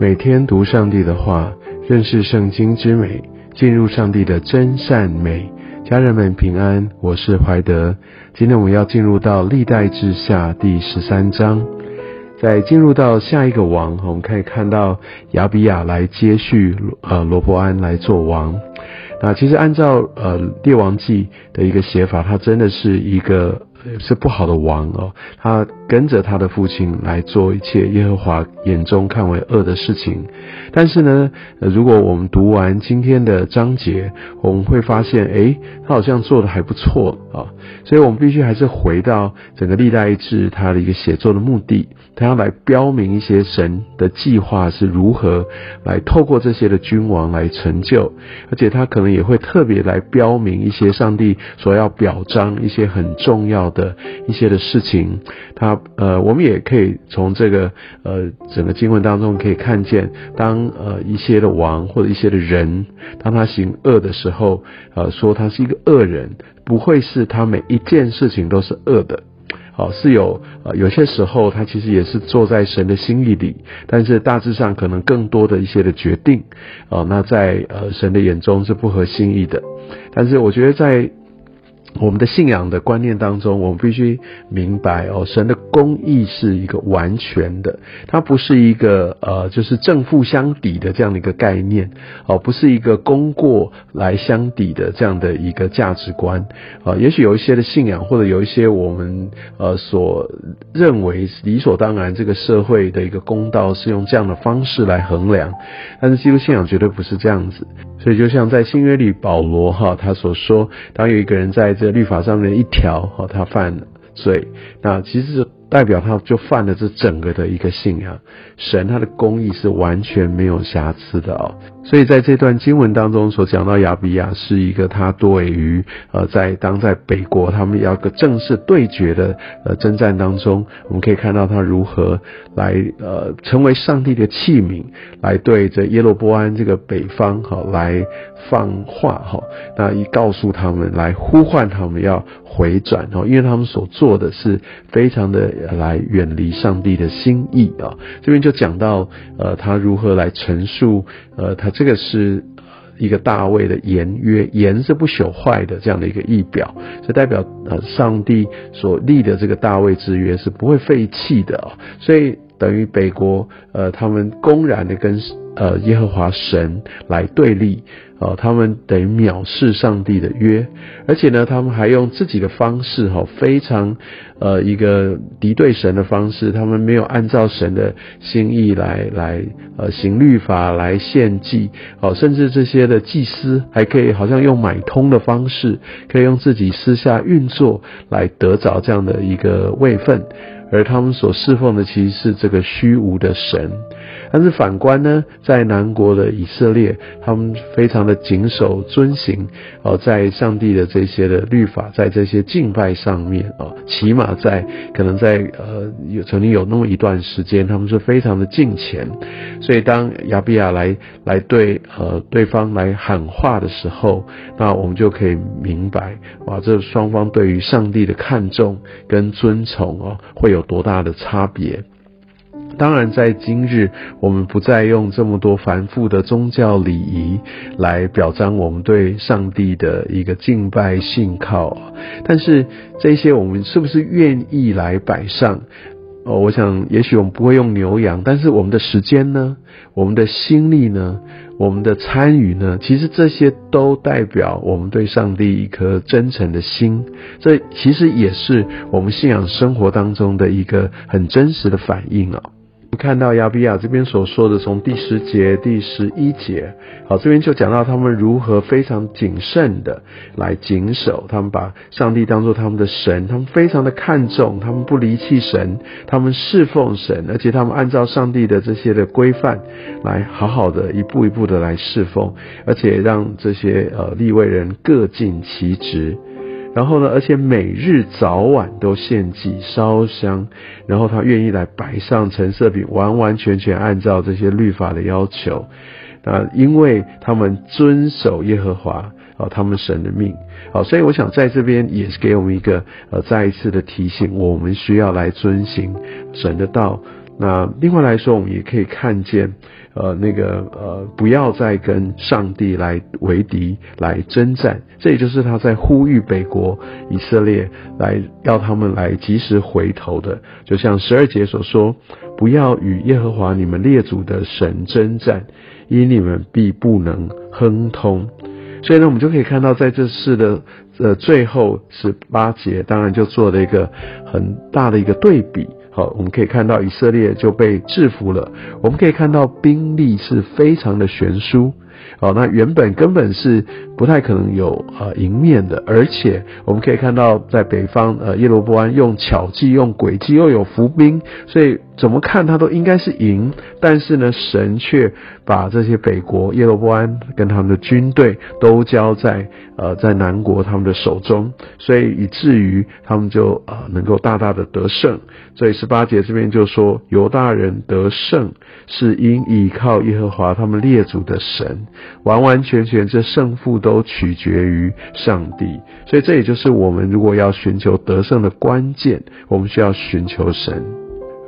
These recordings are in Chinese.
每天读上帝的话，认识圣经之美，进入上帝的真善美。家人们平安，我是怀德。今天我们要进入到历代志下第十三章。在进入到下一个王，我们可以看到亚比亚来接续呃罗伯安来做王。那其实按照呃列王记的一个写法，他真的是一个。是不好的王哦，他跟着他的父亲来做一切耶和华眼中看为恶的事情。但是呢，如果我们读完今天的章节，我们会发现，诶，他好像做的还不错啊。所以我们必须还是回到整个历代志他的一个写作的目的，他要来标明一些神的计划是如何来透过这些的君王来成就，而且他可能也会特别来标明一些上帝所要表彰一些很重要。的一些的事情，他呃，我们也可以从这个呃整个经文当中可以看见，当呃一些的王或者一些的人，当他行恶的时候，呃，说他是一个恶人，不会是他每一件事情都是恶的，好是有呃有些时候他其实也是坐在神的心意里，但是大致上可能更多的一些的决定，哦，那在呃神的眼中是不合心意的，但是我觉得在。我们的信仰的观念当中，我们必须明白哦，神的公义是一个完全的，它不是一个呃，就是正负相抵的这样的一个概念哦，不是一个功过来相抵的这样的一个价值观啊。也许有一些的信仰，或者有一些我们呃所认为理所当然，这个社会的一个公道是用这样的方式来衡量，但是基督信仰绝对不是这样子。所以，就像在新约里，保罗哈他所说，当有一个人在这律法上面一条哈，他犯了罪，那其实。代表他就犯了这整个的一个信仰，神他的公义是完全没有瑕疵的哦。所以在这段经文当中所讲到亚比亚是一个他对于呃在当在北国他们要个正式对决的呃征战当中，我们可以看到他如何来呃成为上帝的器皿，来对着耶罗波安这个北方哈来放话哈，那一告诉他们来呼唤他们要回转哦，因为他们所做的是非常的。来远离上帝的心意啊！这边就讲到，呃，他如何来陈述，呃，他这个是一个大卫的言约，言是不朽坏的这样的一个意表，这代表呃上帝所立的这个大卫之约是不会废弃的啊！所以等于北国，呃，他们公然的跟。呃，耶和华神来对立，哦，他们得藐视上帝的约，而且呢，他们还用自己的方式，哈，非常呃一个敌对神的方式，他们没有按照神的心意来来呃行律法来献祭，哦，甚至这些的祭司还可以好像用买通的方式，可以用自己私下运作来得着这样的一个位分，而他们所侍奉的其实是这个虚无的神。但是反观呢，在南国的以色列，他们非常的谨守遵行哦，在上帝的这些的律法，在这些敬拜上面哦，起码在可能在呃有曾经有那么一段时间，他们是非常的敬虔。所以当亚比亚来来对呃对方来喊话的时候，那我们就可以明白哇，这双方对于上帝的看重跟尊崇哦，会有多大的差别。当然，在今日，我们不再用这么多繁复的宗教礼仪来表彰我们对上帝的一个敬拜信靠。但是，这些我们是不是愿意来摆上？哦，我想，也许我们不会用牛羊，但是我们的时间呢？我们的心力呢？我们的参与呢？其实这些都代表我们对上帝一颗真诚的心。这其实也是我们信仰生活当中的一个很真实的反应啊。们看到亚比亚这边所说的，从第十节、第十一节，好，这边就讲到他们如何非常谨慎的来谨守，他们把上帝当做他们的神，他们非常的看重，他们不离弃神，他们侍奉神，而且他们按照上帝的这些的规范来好好的一步一步的来侍奉，而且让这些呃立位人各尽其职。然后呢，而且每日早晚都献祭烧香，然后他愿意来摆上橙色饼，完完全全按照这些律法的要求。啊，因为他们遵守耶和华啊，他们神的命啊，所以我想在这边也是给我们一个呃再一次的提醒，我们需要来遵行神的道。那另外来说，我们也可以看见，呃那个呃不要再跟上帝来为敌来征战。这也就是他在呼吁北国以色列来要他们来及时回头的。就像十二节所说，不要与耶和华你们列祖的神征战，因你们必不能亨通。所以呢，我们就可以看到，在这次的呃最后十八节，当然就做了一个很大的一个对比。好，我们可以看到以色列就被制服了，我们可以看到兵力是非常的悬殊。好，那原本根本是不太可能有呃赢面的，而且我们可以看到，在北方呃耶罗波安用巧计、用诡计，又有伏兵，所以怎么看他都应该是赢。但是呢，神却把这些北国耶罗波安跟他们的军队都交在呃在南国他们的手中，所以以至于他们就呃能够大大的得胜。所以十八节这边就说犹大人得胜，是因倚靠耶和华他们列祖的神。完完全全，这胜负都都取决于上帝，所以这也就是我们如果要寻求得胜的关键，我们需要寻求神。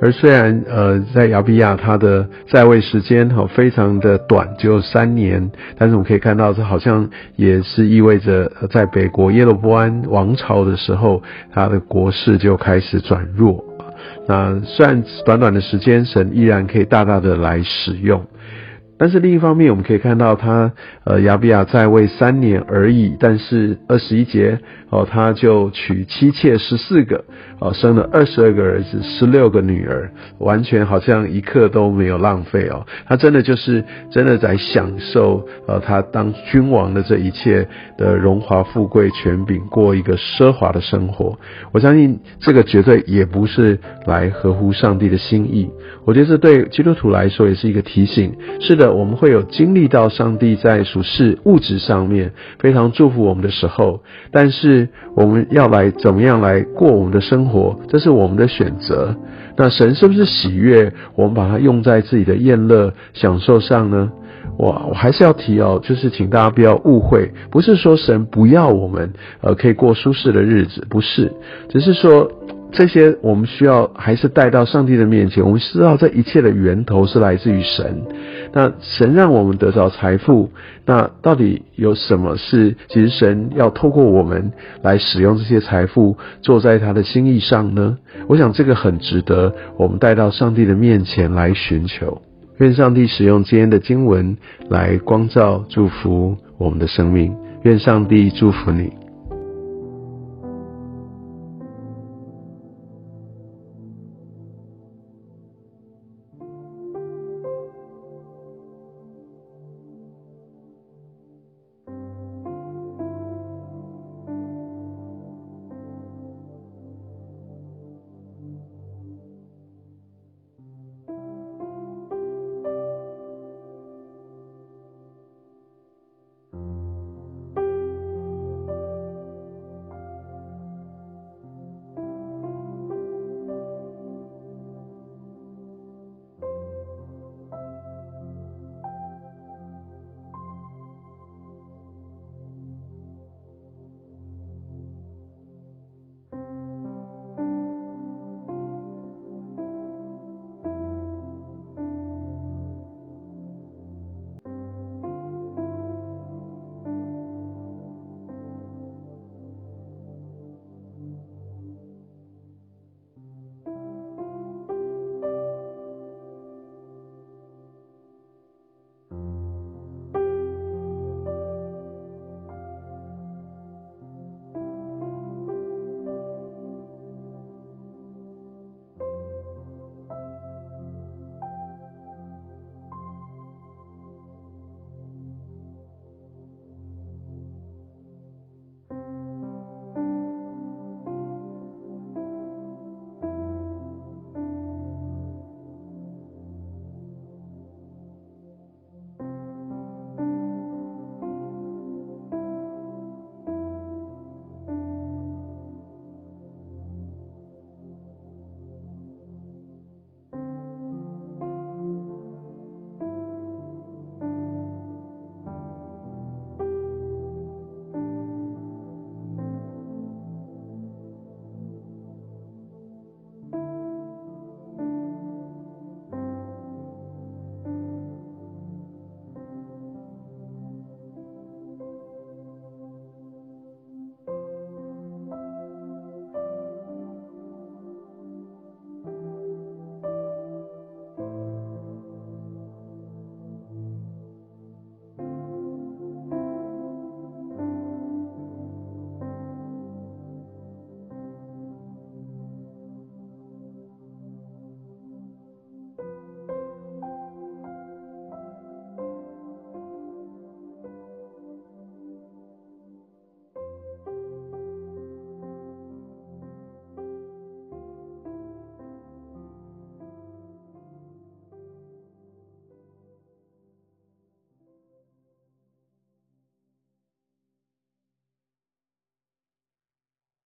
而虽然呃，在亚比亚他的在位时间哈非常的短，只有三年，但是我们可以看到，这好像也是意味着在北国耶罗波安王朝的时候，他的国势就开始转弱。那虽然短短的时间，神依然可以大大的来使用。但是另一方面，我们可以看到他，呃，亚比亚在位三年而已，但是二十一节哦，他就娶妻妾十四个，哦，生了二十二个儿子，十六个女儿，完全好像一刻都没有浪费哦。他真的就是真的在享受，呃，他当君王的这一切的荣华富贵权柄，过一个奢华的生活。我相信这个绝对也不是来合乎上帝的心意。我觉得这对基督徒来说也是一个提醒。是的。我们会有经历到上帝在属世物质上面非常祝福我们的时候，但是我们要来怎么样来过我们的生活活，这是我们的选择。那神是不是喜悦我们把它用在自己的宴乐享受上呢？我我还是要提哦，就是请大家不要误会，不是说神不要我们呃可以过舒适的日子，不是，只是说。这些我们需要还是带到上帝的面前。我们知道这一切的源头是来自于神。那神让我们得到财富，那到底有什么是其实神要透过我们来使用这些财富，做在他的心意上呢？我想这个很值得我们带到上帝的面前来寻求。愿上帝使用今天的经文来光照、祝福我们的生命。愿上帝祝福你。